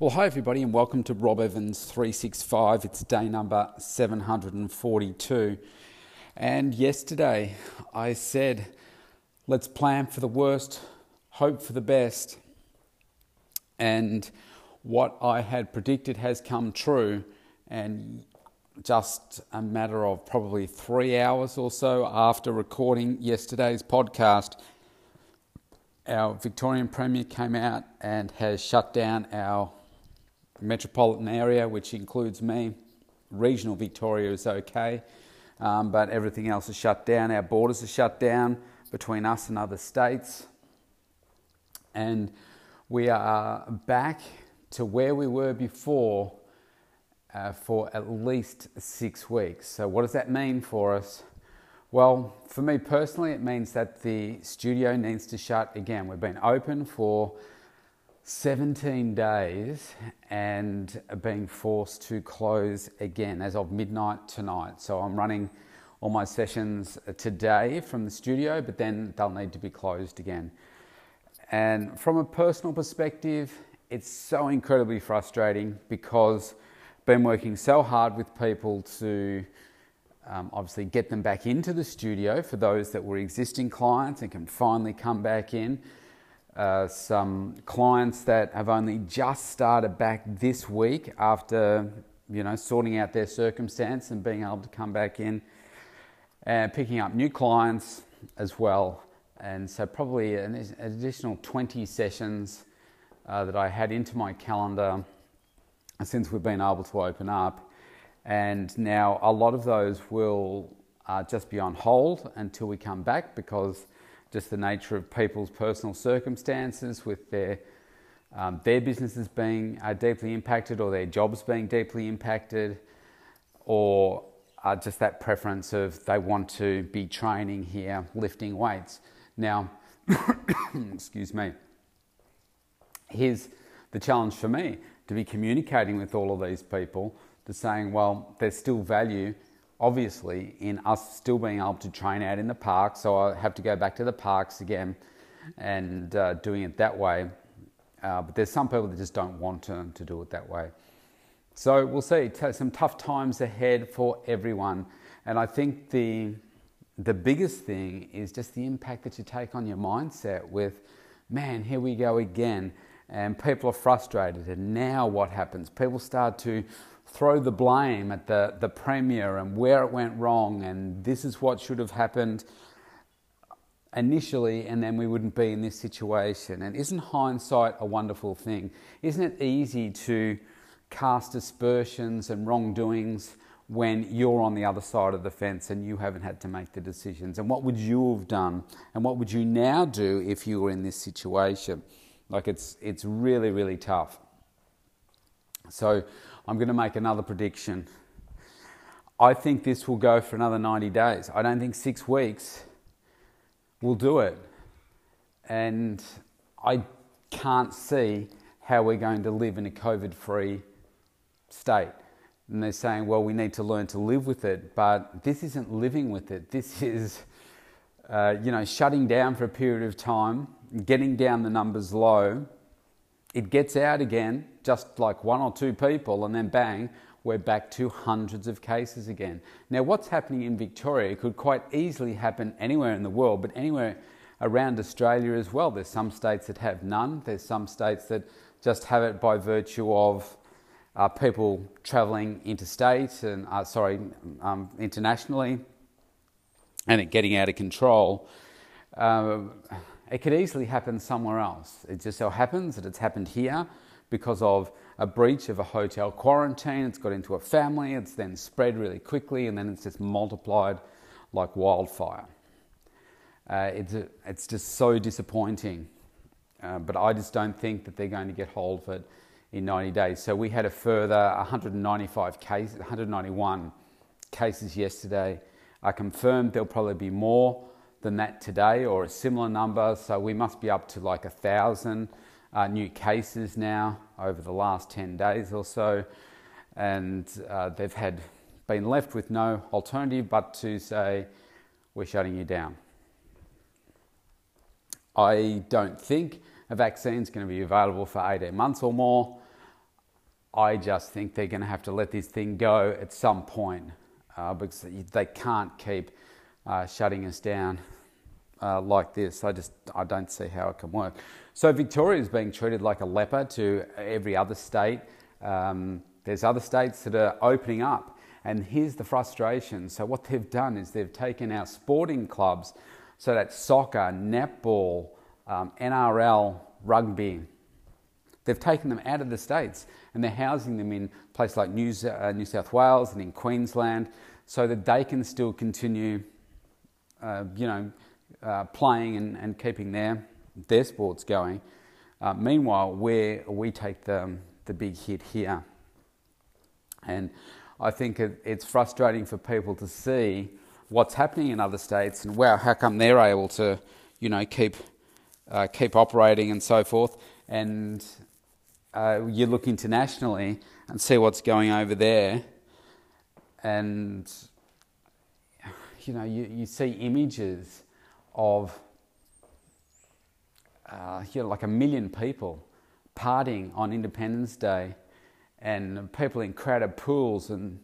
Well, hi everybody, and welcome to Rob Evans 365. It's day number 742. And yesterday I said, let's plan for the worst, hope for the best. And what I had predicted has come true. And just a matter of probably three hours or so after recording yesterday's podcast, our Victorian Premier came out and has shut down our metropolitan area, which includes me. Regional Victoria is okay, um, but everything else is shut down. Our borders are shut down between us and other states. And we are back to where we were before uh, for at least six weeks. So, what does that mean for us? Well, for me personally, it means that the studio needs to shut again. We've been open for 17 days and being forced to close again as of midnight tonight. So I'm running all my sessions today from the studio, but then they'll need to be closed again. And from a personal perspective, it's so incredibly frustrating because I've been working so hard with people to um, obviously get them back into the studio for those that were existing clients and can finally come back in uh, some clients that have only just started back this week after you know sorting out their circumstance and being able to come back in and picking up new clients as well. And so probably an additional 20 sessions uh, that I had into my calendar since we've been able to open up. And now a lot of those will uh, just be on hold until we come back because just the nature of people's personal circumstances with their um, their businesses being uh, deeply impacted or their jobs being deeply impacted or uh, just that preference of they want to be training here lifting weights. Now excuse me. Here's the challenge for me to be communicating with all of these people to saying well there's still value obviously in us still being able to train out in the park. So I have to go back to the parks again and uh, doing it that way. Uh, but there's some people that just don't want to, to do it that way. So we'll see. Some tough times ahead for everyone. And I think the, the biggest thing is just the impact that you take on your mindset with, man, here we go again. And people are frustrated. And now what happens? People start to throw the blame at the, the Premier and where it went wrong and this is what should have happened initially and then we wouldn't be in this situation. And isn't hindsight a wonderful thing? Isn't it easy to cast aspersions and wrongdoings when you're on the other side of the fence and you haven't had to make the decisions? And what would you have done? And what would you now do if you were in this situation? Like it's, it's really, really tough. So I'm going to make another prediction. I think this will go for another 90 days. I don't think six weeks will do it. And I can't see how we're going to live in a COVID free state. And they're saying, well, we need to learn to live with it. But this isn't living with it. This is, uh, you know, shutting down for a period of time, getting down the numbers low, it gets out again, just like one or two people, and then bang, we're back to hundreds of cases again. Now, what's happening in Victoria could quite easily happen anywhere in the world, but anywhere around Australia as well. There's some states that have none, there's some states that just have it by virtue of uh, people travelling interstate and, uh, sorry, um, internationally, and it getting out of control. Uh, it could easily happen somewhere else. It just so happens that it's happened here because of a breach of a hotel quarantine. It's got into a family, it's then spread really quickly, and then it's just multiplied like wildfire. Uh, it's, a, it's just so disappointing. Uh, but I just don't think that they're going to get hold of it in 90 days. So we had a further 195 cases, 191 cases yesterday. I confirmed there'll probably be more than that today or a similar number. So we must be up to like a thousand uh, new cases now over the last 10 days or so. And uh, they've had been left with no alternative but to say, we're shutting you down. I don't think a vaccine is going to be available for 18 months or more. I just think they're going to have to let this thing go at some point uh, because they can't keep uh, shutting us down uh, like this. I just I don't see how it can work. So Victoria is being treated like a leper to every other state. Um, there's other states that are opening up, and here's the frustration. So what they've done is they've taken our sporting clubs, so that's soccer, netball, um, NRL, rugby. They've taken them out of the states and they're housing them in places like New, uh, New South Wales and in Queensland so that they can still continue, uh, you know, uh, playing and, and keeping their, their sports going. Uh, meanwhile, where we take the, the big hit here. And I think it, it's frustrating for people to see what's happening in other states and wow, how come they're able to, you know, keep uh, keep operating and so forth. And uh, you look internationally and see what's going over there, and you know you, you see images of uh, you know like a million people partying on Independence Day, and people in crowded pools and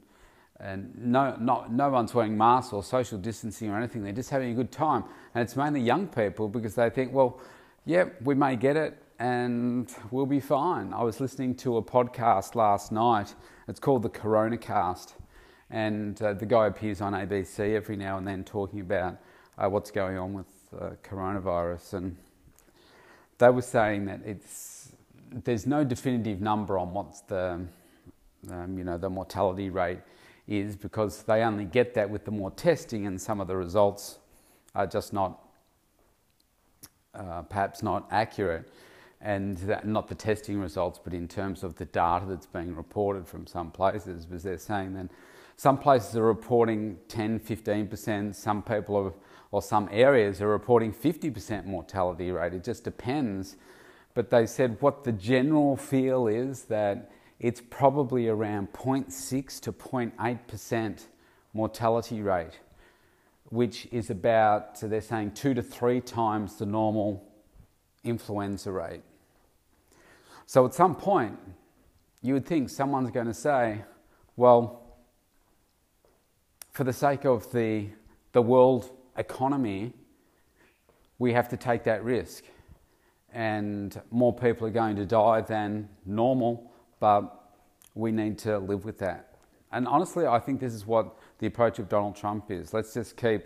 and no, not, no one's wearing masks or social distancing or anything. They're just having a good time. And it's mainly young people because they think, well, yeah, we may get it and we'll be fine. I was listening to a podcast last night. It's called the Coronacast. And uh, the guy appears on ABC every now and then talking about uh, what's going on with uh, coronavirus. And they were saying that it's, there's no definitive number on what's the, um, you know, the mortality rate is because they only get that with the more testing, and some of the results are just not, uh, perhaps not accurate. And that, not the testing results, but in terms of the data that's being reported from some places, was they're saying that some places are reporting 10, 15%, some people are, or some areas are reporting 50% mortality rate. It just depends. But they said what the general feel is that it's probably around 0.6 to 0.8% mortality rate, which is about, so they're saying, two to three times the normal influenza rate. So at some point, you would think someone's going to say, well, for the sake of the, the world economy, we have to take that risk. And more people are going to die than normal but we need to live with that. And honestly, I think this is what the approach of Donald Trump is. Let's just keep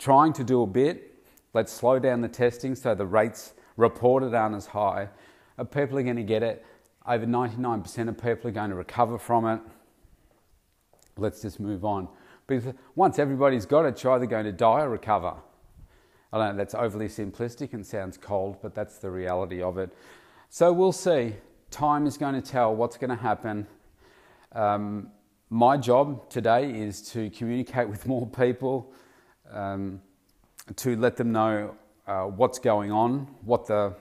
trying to do a bit. Let's slow down the testing so the rates reported aren't as high. Uh, people are going to get it. Over 99% of people are going to recover from it. Let's just move on. Because once everybody's got it, you're either going to die or recover. I don't know, that's overly simplistic and sounds cold, but that's the reality of it. So we'll see time is going to tell what's going to happen. Um, my job today is to communicate with more people, um, to let them know uh, what's going on, what the,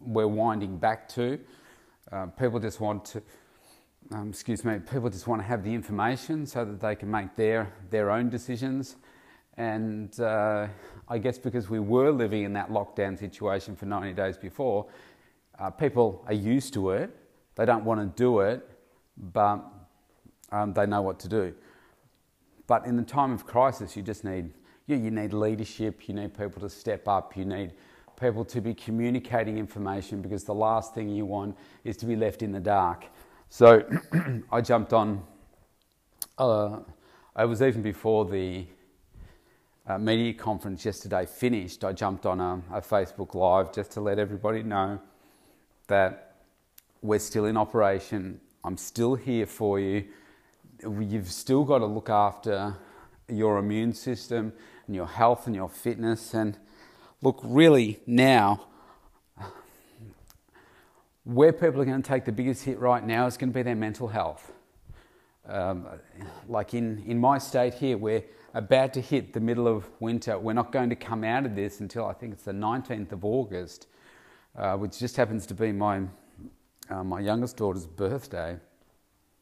we're winding back to. Uh, people just want to, um, excuse me, people just want to have the information so that they can make their, their own decisions. And uh, I guess because we were living in that lockdown situation for 90 days before, uh, people are used to it. They don't want to do it, but um, they know what to do. But in the time of crisis, you just need you, you need leadership. You need people to step up. You need people to be communicating information because the last thing you want is to be left in the dark. So I jumped on. Uh, I was even before the uh, media conference yesterday finished. I jumped on a, a Facebook Live just to let everybody know that we're still in operation. I'm still here for you. You've still got to look after your immune system and your health and your fitness. And look, really, now, where people are going to take the biggest hit right now is going to be their mental health. Um, like in, in my state here, we're about to hit the middle of winter. We're not going to come out of this until I think it's the 19th of August, uh, which just happens to be my uh, my youngest daughter's birthday.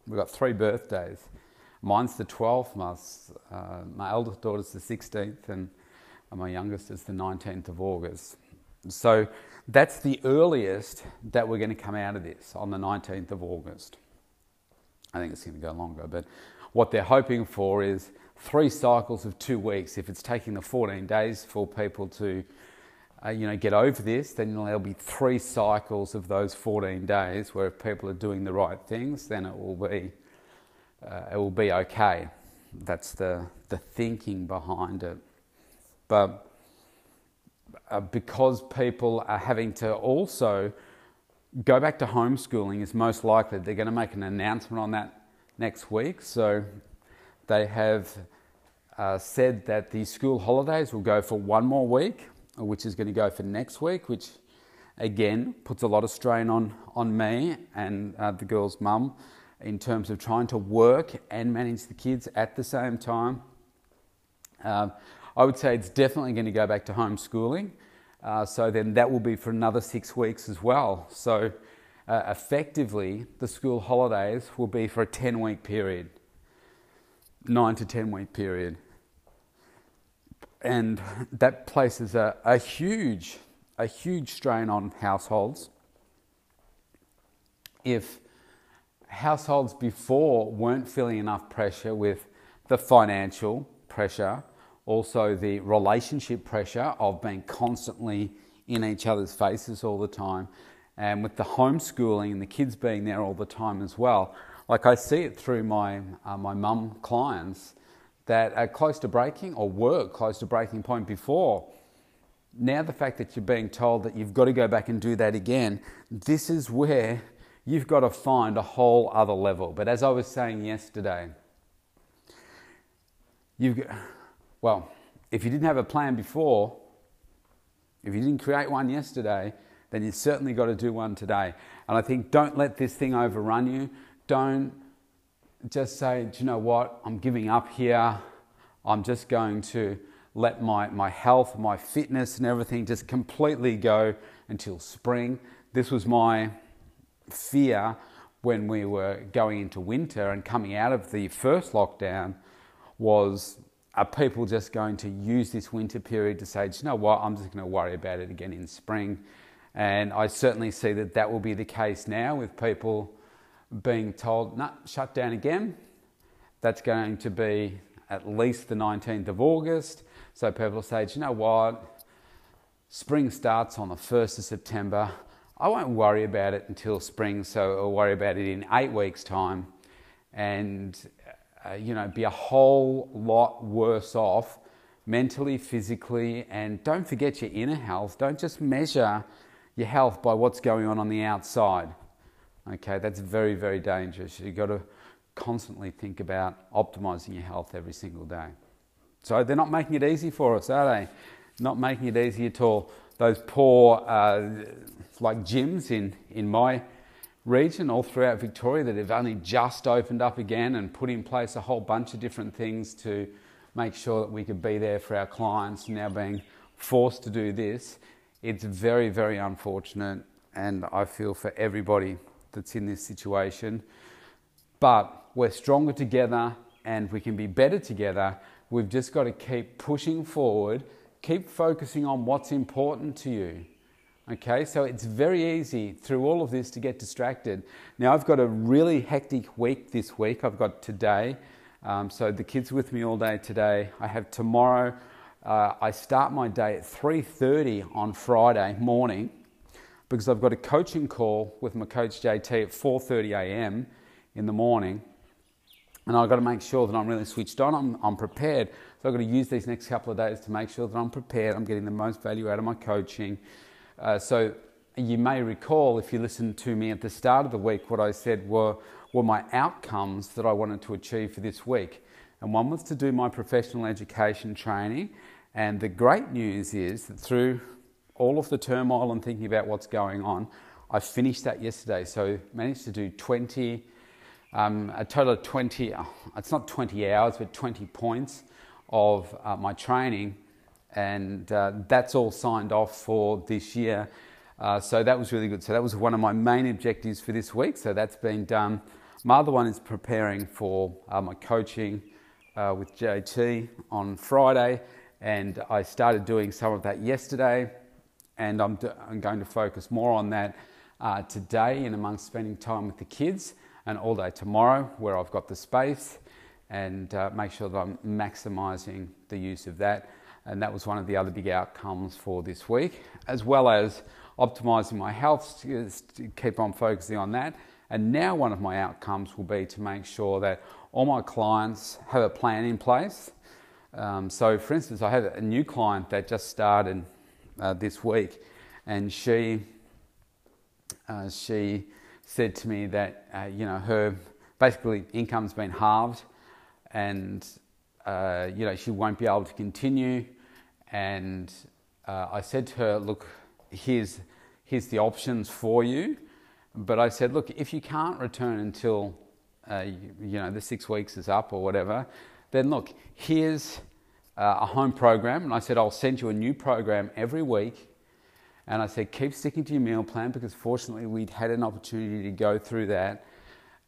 We've got three birthdays. Mine's the 12th, my, uh, my eldest daughter's the 16th, and my youngest is the 19th of August. So that's the earliest that we're going to come out of this on the 19th of August. I think it's going to go longer, but what they're hoping for is three cycles of two weeks. If it's taking the 14 days for people to, uh, you know, get over this, then there'll be three cycles of those 14 days where if people are doing the right things, then it will be, uh, it will be okay. That's the the thinking behind it. But uh, because people are having to also go back to homeschooling, is most likely they're going to make an announcement on that next week. So they have uh, said that the school holidays will go for one more week, which is going to go for next week, which again puts a lot of strain on, on me and uh, the girl's mum in terms of trying to work and manage the kids at the same time. Uh, I would say it's definitely going to go back to homeschooling. Uh, so then that will be for another six weeks as well. So uh, effectively, the school holidays will be for a 10 week period, nine to 10 week period. And that places a, a huge, a huge strain on households. If households before weren't feeling enough pressure with the financial pressure, also the relationship pressure of being constantly in each other's faces all the time, and with the homeschooling and the kids being there all the time as well. Like I see it through my uh, my mum clients that are close to breaking or were close to breaking point before. Now the fact that you're being told that you've got to go back and do that again, this is where you've got to find a whole other level. But as I was saying yesterday, you've got, well, if you didn't have a plan before, if you didn't create one yesterday, then you certainly got to do one today. And I think don't let this thing overrun you. Don't just say, do you know what? I'm giving up here. I'm just going to let my, my health, my fitness, and everything just completely go until spring. This was my fear when we were going into winter and coming out of the first lockdown was are people just going to use this winter period to say, you know what, I'm just going to worry about it again in spring? And I certainly see that that will be the case now with people being told, no, shut down again. That's going to be at least the 19th of August. So people say, do you know what? Spring starts on the 1st of September. I won't worry about it until spring, so I'll worry about it in eight weeks' time and, uh, you know, be a whole lot worse off mentally, physically, and don't forget your inner health. Don't just measure your health by what's going on on the outside. Okay, that's very, very dangerous. You've got to constantly think about optimizing your health every single day. So they're not making it easy for us, are they? Not making it easy at all. Those poor, uh, like gyms in, in my region, all throughout Victoria, that have only just opened up again and put in place a whole bunch of different things to make sure that we could be there for our clients, now being forced to do this. It's very, very unfortunate, and I feel for everybody that's in this situation. But we're stronger together and we can be better together. We've just got to keep pushing forward, keep focusing on what's important to you. Okay, so it's very easy through all of this to get distracted. Now, I've got a really hectic week this week. I've got today, um, so the kids with me all day today. I have tomorrow uh, I start my day at 3:30 on Friday morning because I've got a coaching call with my coach JT at 4:30 a.m. in the morning, and I've got to make sure that I'm really switched on. I'm, I'm prepared. So I've got to use these next couple of days to make sure that I'm prepared. I'm getting the most value out of my coaching. Uh, so you may recall if you listened to me at the start of the week, what I said were were my outcomes that I wanted to achieve for this week. And one was to do my professional education training and the great news is that through all of the turmoil and thinking about what's going on, I finished that yesterday. So managed to do 20, um, a total of 20, uh, it's not 20 hours, but 20 points of uh, my training. And uh, that's all signed off for this year. Uh, so that was really good. So that was one of my main objectives for this week. So that's been done. My other one is preparing for uh, my coaching uh, with JT on Friday and I started doing some of that yesterday, and I'm, I'm going to focus more on that uh, today and amongst spending time with the kids. and all day tomorrow where I've got the space and uh, make sure that I'm maximizing the use of that. And that was one of the other big outcomes for this week, as well as optimizing my health keep on focusing on that. And now, one of my outcomes will be to make sure that all my clients have a plan in place. Um, so, for instance, I have a new client that just started uh, this week, and she uh, she said to me that uh, you know her basically income's been halved, and uh, you know she won't be able to continue. And uh, I said to her, "Look, here's here's the options for you." But I said, "Look, if you can't return until uh, you, you, know the six weeks is up or whatever, then look, here's uh, a home program." And I said, "I'll send you a new program every week." And I said, keep sticking to your meal plan because fortunately we'd had an opportunity to go through that.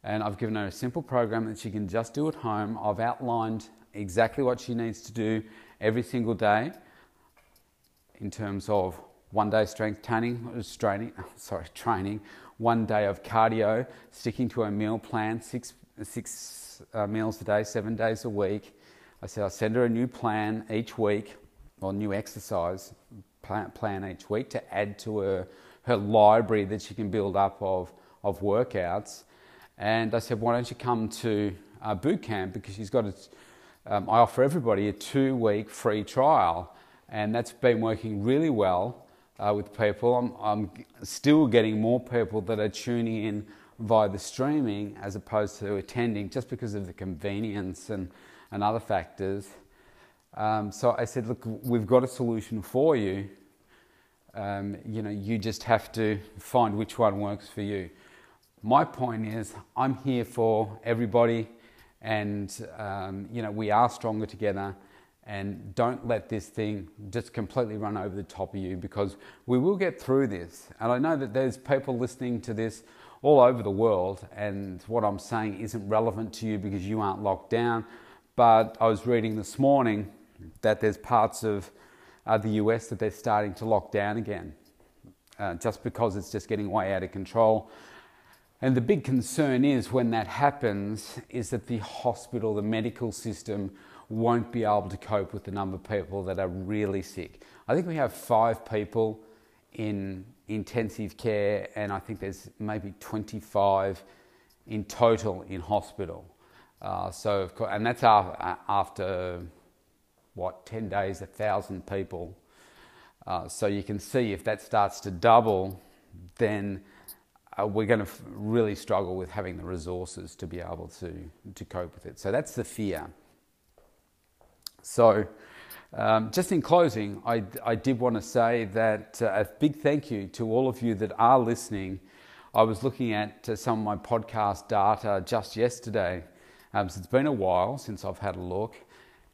And I've given her a simple program that she can just do at home. I've outlined exactly what she needs to do every single day in terms of one day strength training, training sorry, training, one day of cardio, sticking to a meal plan, six, six uh, meals a day, seven days a week. I said I'll send her a new plan each week, or new exercise plan each week to add to her, her library that she can build up of, of workouts. And I said, why don't you come to uh, boot camp? Because she's got a, um, I offer everybody a two week free trial. And that's been working really well uh, with people. I'm, I'm still getting more people that are tuning in via the streaming as opposed to attending just because of the convenience and, and other factors. Um, so I said, look, we've got a solution for you. Um, you know, you just have to find which one works for you. My point is, I'm here for everybody, and um, you know, we are stronger together. And don't let this thing just completely run over the top of you because we will get through this. And I know that there's people listening to this all over the world, and what I'm saying isn't relevant to you because you aren't locked down. But I was reading this morning that there's parts of uh, the US that they're starting to lock down again, uh, just because it's just getting way out of control. And the big concern is when that happens, is that the hospital, the medical system, won't be able to cope with the number of people that are really sick. I think we have five people in intensive care, and I think there's maybe 25 in total in hospital. Uh, so, of course, and that's after what, 10 days, a 1,000 people. Uh, so you can see if that starts to double, then uh, we're going to f- really struggle with having the resources to be able to, to cope with it. So that's the fear. So, um, just in closing, I, I did want to say that uh, a big thank you to all of you that are listening. I was looking at uh, some of my podcast data just yesterday. Um, so it's been a while since I've had a look.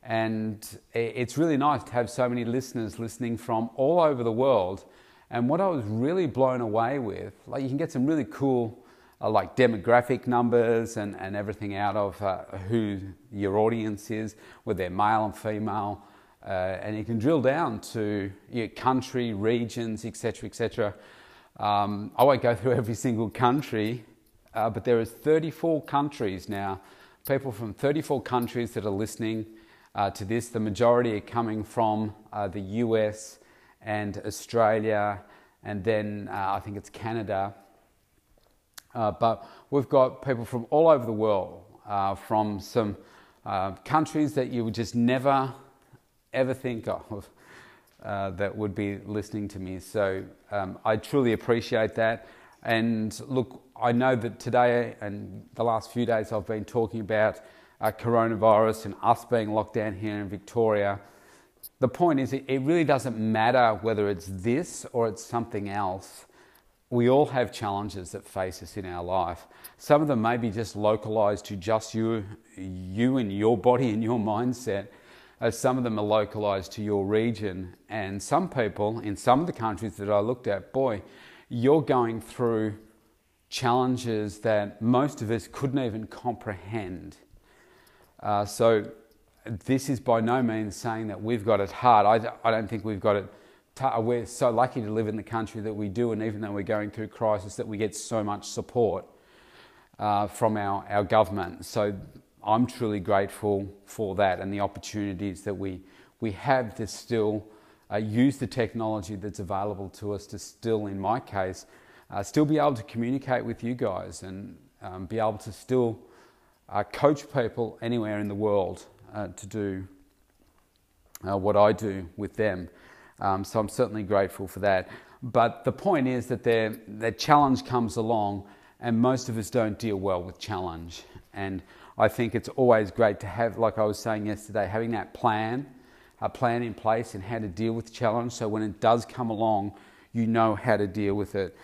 And it's really nice to have so many listeners listening from all over the world. And what I was really blown away with, like you can get some really cool uh, like demographic numbers and, and everything out of uh, who your audience is, whether they're male and female. Uh, and you can drill down to your country, regions, etc., etc. Um, I won't go through every single country, uh, but there is 34 countries now, people from 34 countries that are listening uh, to this. The majority are coming from the US and Australia, and then I think it's Canada. Uh, but we've got people from all over the world, uh, from some uh, countries that you would just never ever think of. that would be listening to me. So um, I truly appreciate that. And look, I know that today and the last few days I've been talking about uh, coronavirus and us being locked down here in Victoria. The point is, it, it really doesn't matter whether it's this or it's something else. We all have challenges that face us in our life. Some of them may be just localized to just you, you and your body and your mindset. As some of them are localized to your region. And some people in some of the countries that I looked at, boy, you're going through challenges that most of us couldn't even comprehend. Uh, so this is by no means saying that we've got it hard. I, I don't think we've got it. We're so lucky to live in the country that we do, and even though we're going through crisis, that we get so much support. uh, from our, our government. So I'm truly grateful for that and the opportunities that we, we have to still uh, use the technology that's available to us to still, in my case, uh, still be able to communicate with you guys and um, be able to still uh, coach people anywhere in the world uh, to do uh, what I do with them. Um, so I'm certainly grateful for that. But the point is that that challenge comes along, and most of us don't deal well with challenge. And I think it's always great to have, like I was saying yesterday, having that plan, a plan in place, and how to deal with challenge. So when it does come along, you know how to deal with it.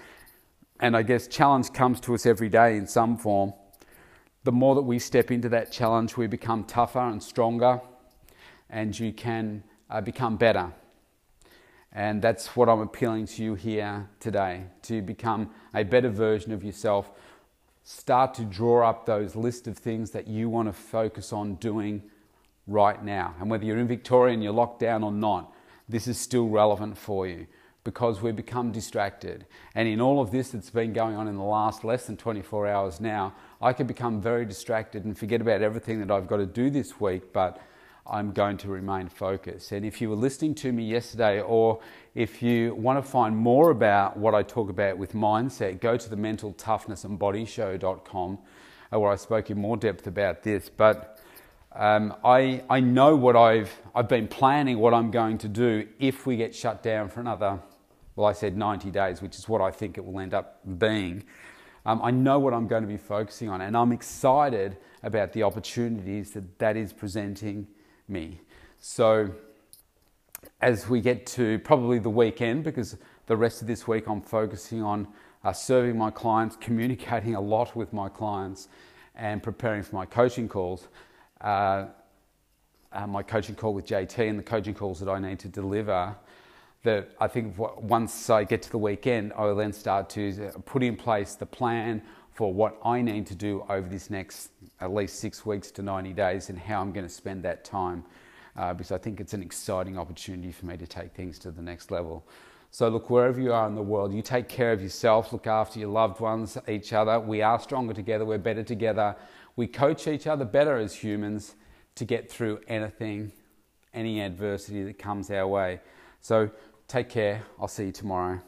And I guess challenge comes to us every day in some form. The more that we step into that challenge, we become tougher and stronger, and you can uh, become better. And that's what I'm appealing to you here today to become a better version of yourself. Start to draw up those list of things that you want to focus on doing right now. And whether you're in Victoria and you're locked down or not, this is still relevant for you because we become distracted. And in all of this that's been going on in the last less than 24 hours now, I can become very distracted and forget about everything that I've got to do this week, but I'm going to remain focused. And if you were listening to me yesterday, or if you want to find more about what I talk about with mindset, go to the mental toughness and body show.com, uh, where I spoke in more depth about this. But um, I, I know what I've, I've been planning, what I'm going to do if we get shut down for another well, I said 90 days, which is what I think it will end up being. Um, I know what I'm going to be focusing on, and I'm excited about the opportunities that that is presenting me. So, as we get to probably the weekend, because the rest of this week I'm focusing on uh, serving my clients, communicating a lot with my clients, and preparing for my coaching calls. Uh, uh, my coaching call with JT and the coaching calls that I need to deliver that I think once I get to the weekend, I will then start to put in place the plan for what I need to do over this next at least six weeks to 90 days and how I'm going to spend that time uh, because I think it's an exciting opportunity for me to take things to the next level. So, look, wherever you are in the world, you take care of yourself, look after your loved ones, each other. We are stronger together, we're better together. We coach each other better as humans to get through anything, any adversity that comes our way. So, Take care. I'll see you tomorrow.